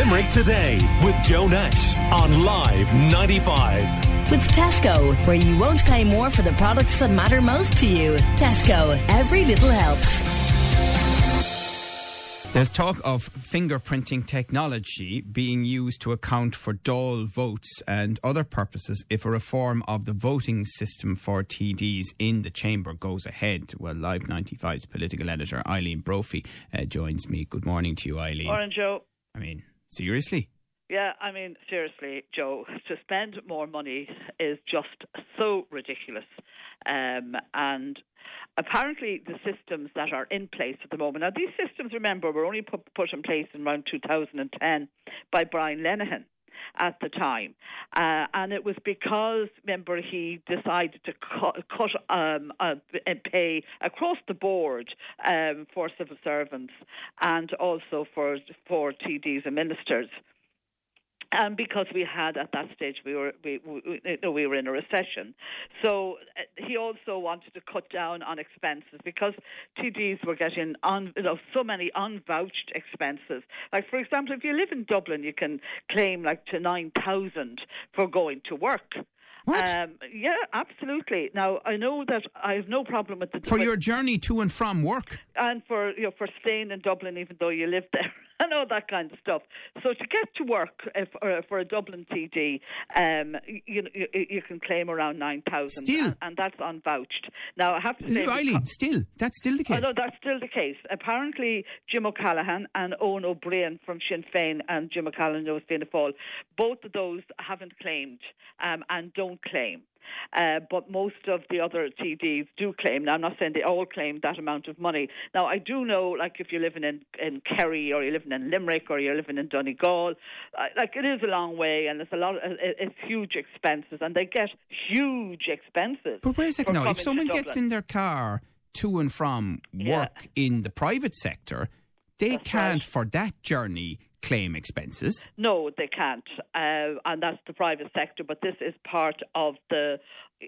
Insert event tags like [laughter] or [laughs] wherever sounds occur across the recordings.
Limerick Today with Joe Nash on Live 95. With Tesco, where you won't pay more for the products that matter most to you. Tesco, every little helps. There's talk of fingerprinting technology being used to account for Dáil votes and other purposes if a reform of the voting system for TDs in the chamber goes ahead. Well, Live 95's political editor Eileen Brophy uh, joins me. Good morning to you, Eileen. Morning, Joe. I mean, seriously? Yeah, I mean, seriously, Joe, to spend more money is just so ridiculous. Um, and apparently, the systems that are in place at the moment, now these systems, remember, were only put, put in place in around 2010 by Brian Lenihan at the time. Uh, and it was because, remember, he decided to cut, cut um, uh, pay across the board um, for civil servants and also for, for TDs and ministers and because we had at that stage we were we, we, we were in a recession, so uh, he also wanted to cut down on expenses because TDs were getting on you know, so many unvouched expenses. Like for example, if you live in Dublin, you can claim like to nine thousand for going to work. What? Um, yeah, absolutely. Now I know that I have no problem with the For your journey to and from work? and for you know for staying in Dublin even though you live there [laughs] and all that kind of stuff. So to get to work if, or for a Dublin TD, um, you, you you can claim around nine thousand, Still? and, and that's unvouched. Now I have to say, Eileen, still, that's still the case. Oh, no, that's still the case. Apparently, Jim O'Callaghan and Eoin Ó Broin from Sinn Féin and Jim O'Callaghan knows Fianna Fáil, both of those haven't claimed um, and don't claim. Uh, but most of the other TDs do claim. Now, I'm not saying they all claim that amount of money. Now, I do know, like, if you're living in, in Kerry or you're living in Limerick or you're living in Donegal, uh, like, it is a long way and it's a lot. Of, it's huge expenses, and they get huge expenses. But wait a second now. If someone gets in their car to and from Yeah. work in the private sector, they That's can't, right. for that journey, claim expenses. No, they can't, uh, and that's the private sector. But this is part of the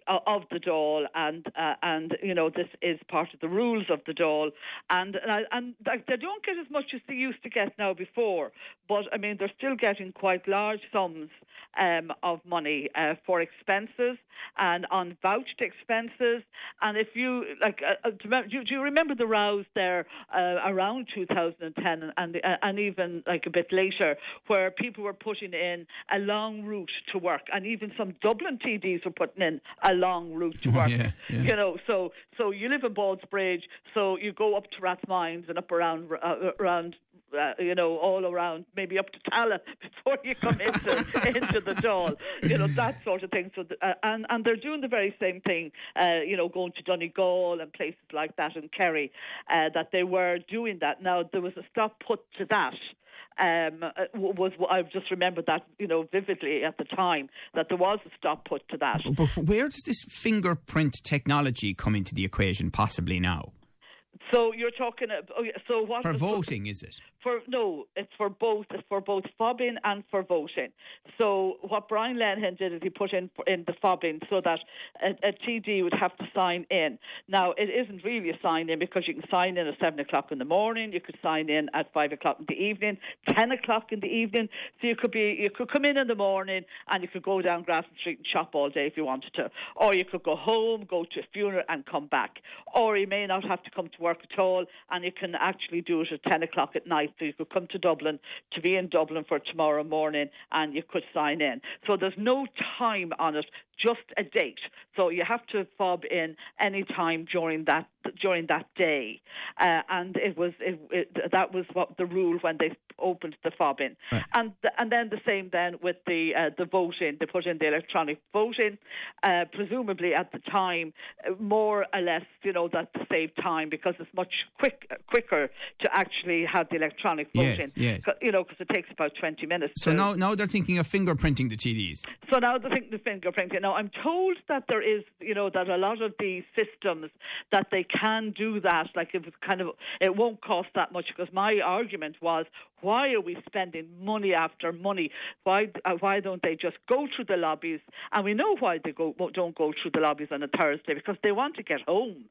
of the Dáil, and uh, and you know this is part of the rules of the Dáil, and and, and they don't get as much as they used to get now before. But I mean, they're still getting quite large sums um, of money uh, for expenses and on vouched expenses. And if you like, uh, uh, do, you- remember the rows there uh, around 2010 and and, uh, and even like a bit later, where people were putting in a long route to work, and even some Dublin TDs were putting in a long route to [laughs] work. Yeah, yeah. You know, so so you live in Ballsbridge, so you go up to Rathmines and up around uh, around. Uh, you know, all around, maybe up to Tallaght [laughs] before you come into [laughs] into the Dáil. You know that sort of thing. So, the, uh, and and they're doing the very same thing. Uh, you know, going to Donegal and places like that in Kerry, uh, that they were doing that. Now there was a stop put to that um, uh, was I just remember that you know vividly at the time that there was a stop put to that. But where does this fingerprint technology come into the equation possibly now? So you're talking. ab- Oh, so what For voting, is it? For no, it's for both. It's for both fobbing and for voting. So what Brian Lenihan did is he put in in the fobbing so that a, a TD would have to sign in. Now it isn't really a sign in because you can sign in at seven o'clock in the morning. You could sign in at five o'clock in the evening, ten o'clock in the evening. So you could be you could come in in the morning and you could go down Grafton Street and shop all day if you wanted to, or you could go home, go to a funeral and come back, or you may not have to come to work at all and you can actually do it at ten o'clock at night. So you could come to Dublin to be in Dublin for tomorrow morning and you could sign in. So there's no time on it, just a date. So you have to fob in any time during that during that day, uh, and it was it, it, that was what the rule when they opened the fobbing, Right. and and then the same then with the uh, the voting. They put in the electronic voting, uh, presumably at the time, more or less, you know, that to save time because it's much quick quicker to actually have the electronic voting. Yes, yes. You know, because it takes about twenty minutes. So to, now, now they're thinking of fingerprinting the TDs. so now the thing, the fingerprinting. Now I'm told that there is, you know, that a lot of these systems that they can do that. Like it was kind of, it won't cost that much. Because my argument was, why are we spending money after money? Why, uh, why don't they just go through the lobbies? And we know why they go don't go through the lobbies on a Thursday because they want to get home.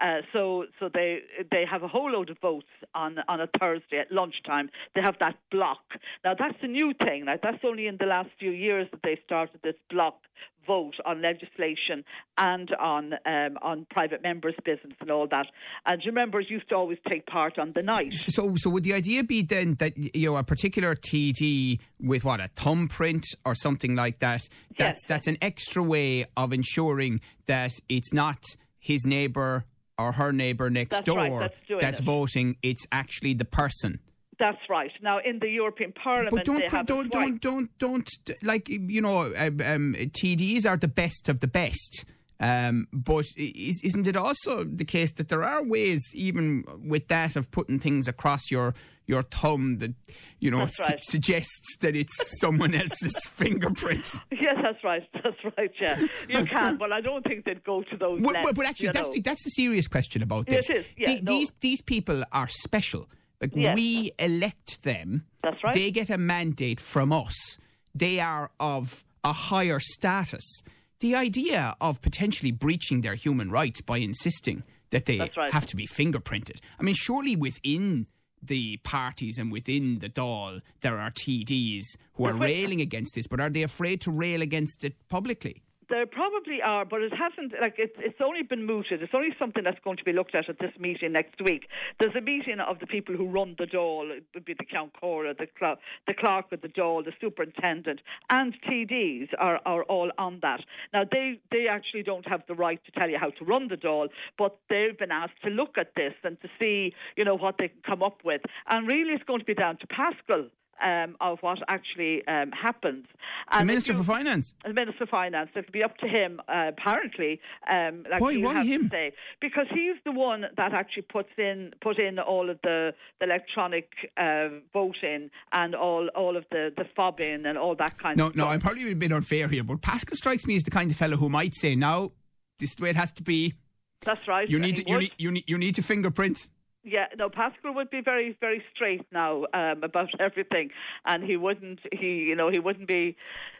Uh, so so they they have a whole load of votes on on a Thursday at lunchtime. They have that block. Now that's a new thing. Like that's only in the last few years that they started this block vote on legislation and on um, on private members' business and all that. And it used to always take part on the night. So, so would the idea be then that you know a particular TD with what a thumbprint or something like that? That's Yes. that's an extra way of ensuring that it's not his neighbour or her neighbour next That's door right, that's doing it. voting. It's actually the person. That's right. Now in the European Parliament, But don't they cr- have a don't don't don't don't like you know um, um, TDs are the best of the best. Um, but is, isn't it also the case that there are ways, even with that, of putting things across your your thumb that you know su- right. suggests that it's [laughs] someone else's fingerprint? Yes, that's right. [laughs] That's right. Yeah, you can, but I don't think they'd go to those. Well, lengths, but actually, that's know. the, that's the serious question about It this. is, yeah, The- no. These these people are special. Like Yes. we elect them. That's right. They get a mandate from us. They are of a higher status. The idea of potentially breaching their human rights by insisting that they right. have to be fingerprinted. I mean, surely within the parties and within the Dáil, there are TDs who are railing against this, but are they afraid to rail against it publicly? There probably are, but it hasn't. Like it's, it's only been mooted. It's only something that's going to be looked at at this meeting next week. There's a meeting of the people who run the Dáil. It would be the Ceann Comhairle, the cl- the clerk of the Dáil, the superintendent, and TDs are, are all on that. Now they they actually don't have the right to tell you how to run the Dáil, but they've been asked to look at this and to see you know what they can come up with. And really, it's going to be down to Paschal. Um, of what actually um, happens. The And if Minister you- for Finance. the Minister for Finance. It'll be up to him, uh, apparently. Um, like Why- why him? say. Because he's the one that actually puts in put in all of the, the electronic uh, voting and all all of the the fobbing and all that kind No, of no, stuff. I'm probably a bit unfair here, but Paschal strikes me as the kind of fellow who might say, "Now, this is the way it has to be. That's right. You need to, you need, you need, you need to fingerprint." Yeah, no, Paschal would be very, very straight now um, about [laughs] everything, and he wouldn't. He, you know, he wouldn't be.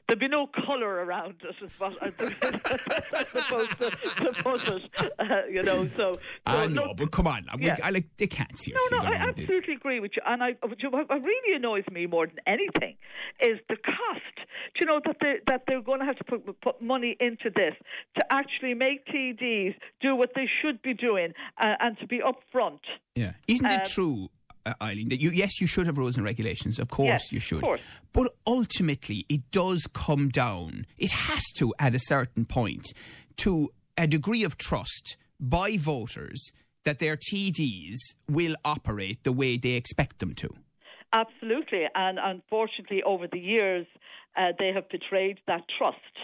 There'd be no colour around it, is what I [laughs] suppose to, to put it. Uh, you know, so. so I know, look, but come on, we, yeah. I like they can't seriously no, no, I around this. absolutely agree with you. And I, what really annoys me more than anything is the cost. Do you know that they that they're going to have to put, put money into this to actually make TDs do what they should be doing uh, and to be upfront. Yeah, isn't Um, it true, uh, Eileen, that you yes, you should have rules and regulations. Of course, Yes, you of should. course. But ultimately, it does come down. It has to, at a certain point, to a degree of trust by voters that their TDs will operate the way they expect them to. Absolutely, and unfortunately, over the years, uh, they have betrayed that trust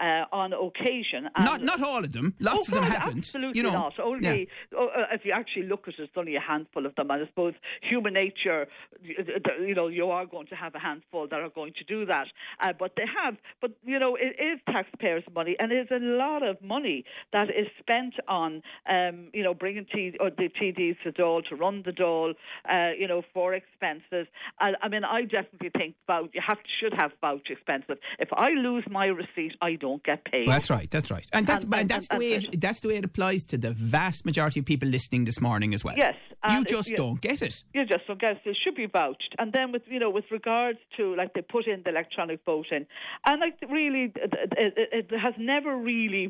uh, on occasion. And not not all of them. Lots oh, of them God, haven't. Absolutely you know. not. Only oh, uh, if you actually look at it, it's only a handful of them. And I suppose human nature, y- you know, you are going to have a handful that are going to do that. Uh, but they have. But you know, it is taxpayers' money, and it is a lot of money that is spent on, um, you know, bringing T- or the TDs to Dáil to run the Dáil, uh, you know, for expenses. I, I mean, I definitely think about you have should have voucher expenses. If I lose my receipt, I don't get paid. Well, that's right. That's right. And that's um, And- and, and- that's the way that's it, that's the way it applies to the vast majority of people listening this morning as well. Yes, You just don't get it. You just don't get it. It should be vouched. And then with you know with regards to like they put in the electronic voting, and like really it, it, it has never really.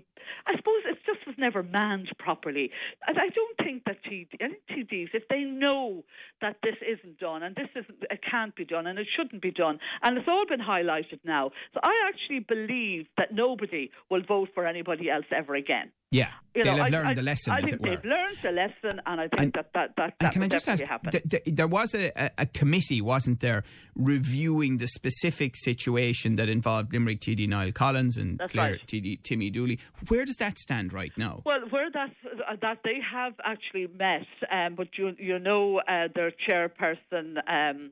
I suppose it just was never manned properly. And I don't think that TD, I think TDs, if they know that this isn't done and this isn't, it can't be done and it shouldn't be done, and it's all been highlighted now. So I actually believe that nobody will vote for anybody else ever again. Yeah, You they'll know, have I- learned I, the lesson, I as think it were. they've learned the lesson, and I think And- that that that, that can I just ask? th- th- there was a, a, committee, wasn't there, reviewing the specific situation that involved Limerick TD Niall Collins and That's Clare right. TD Timmy Dooley. Where does that stand right now? Well, where that's uh, that they have actually met, um, but you you know uh, their chairperson um,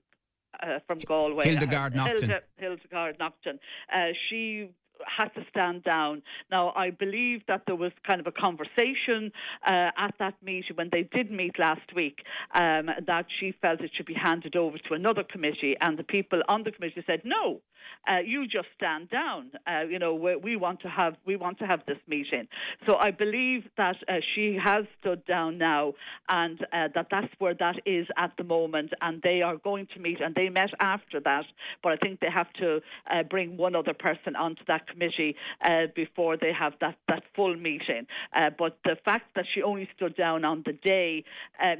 uh, from Galway, Hildegard uh, Naughton. Hilde, Hildegard Naughton. Uh, she had to stand down. Now, I believe that there was kind of a conversation uh, at that meeting when they did meet last week um, that she felt it should be handed over to another committee, and the people on the committee said no. Uh, you just stand down. Uh, you know, we, want to have we want to have this meeting. So I believe that uh, she has stood down now, and uh, that that's where that is at the moment. And they are going to meet, and they met after that. But I think they have to uh, bring one other person onto that committee uh, before they have that that full meeting. but the fact that she only stood down on the day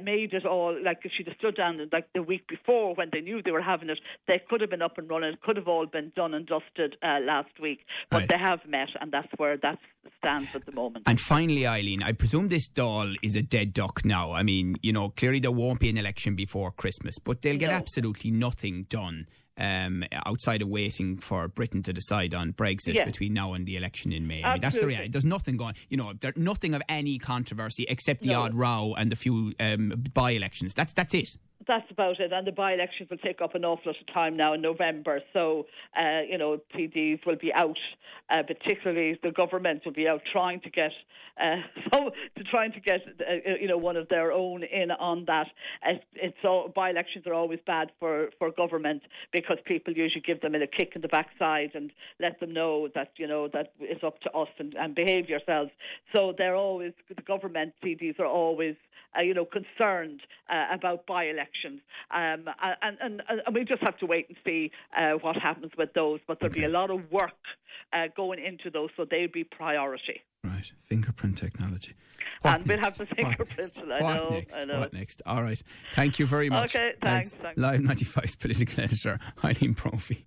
made it all like have stood down like the week before when they knew they were having it, they could have been up and running. Could have all been done and dusted uh, last week, but right. they have met, and that's where that stands at the moment. And finally, Eileen, I presume this Dáil is a dead duck now. I mean, you know, clearly there won't be an election before Christmas, but they'll get no. absolutely nothing done. Um, outside of waiting for Britain to decide on Brexit yes. between now and the election in May. I mean, that's the reality. There's nothing going. You know, there's nothing of any controversy except the no. odd row and the few um, by-elections. That's that's it that's about it. And the by elections will take up an awful lot of time now in November. So, uh, you know, TDs will be out, uh, particularly the government will be out trying to get, uh, [laughs] so to trying to get, uh, you know, one of their own in on that. It's, all, by elections are always bad for, for government because people usually give them a kick in the backside and let them know that, you know, that it's up to us and, and behave yourselves. So they're always, the government TDs are always uh, you know, concerned uh, about by-elections, um, and, and, and, we just have to wait and see uh, what happens with those. But there'll okay. be a lot of work uh, going into those, so they'll be priority. Right, fingerprint technology. What and next? we'll have the fingerprints. What, I know, next? What next? All right. Thank you very much. Okay, thanks. thanks. Live 95's political editor, Eileen Brophy.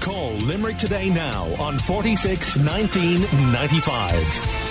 Call Limerick today now on 46 19 95.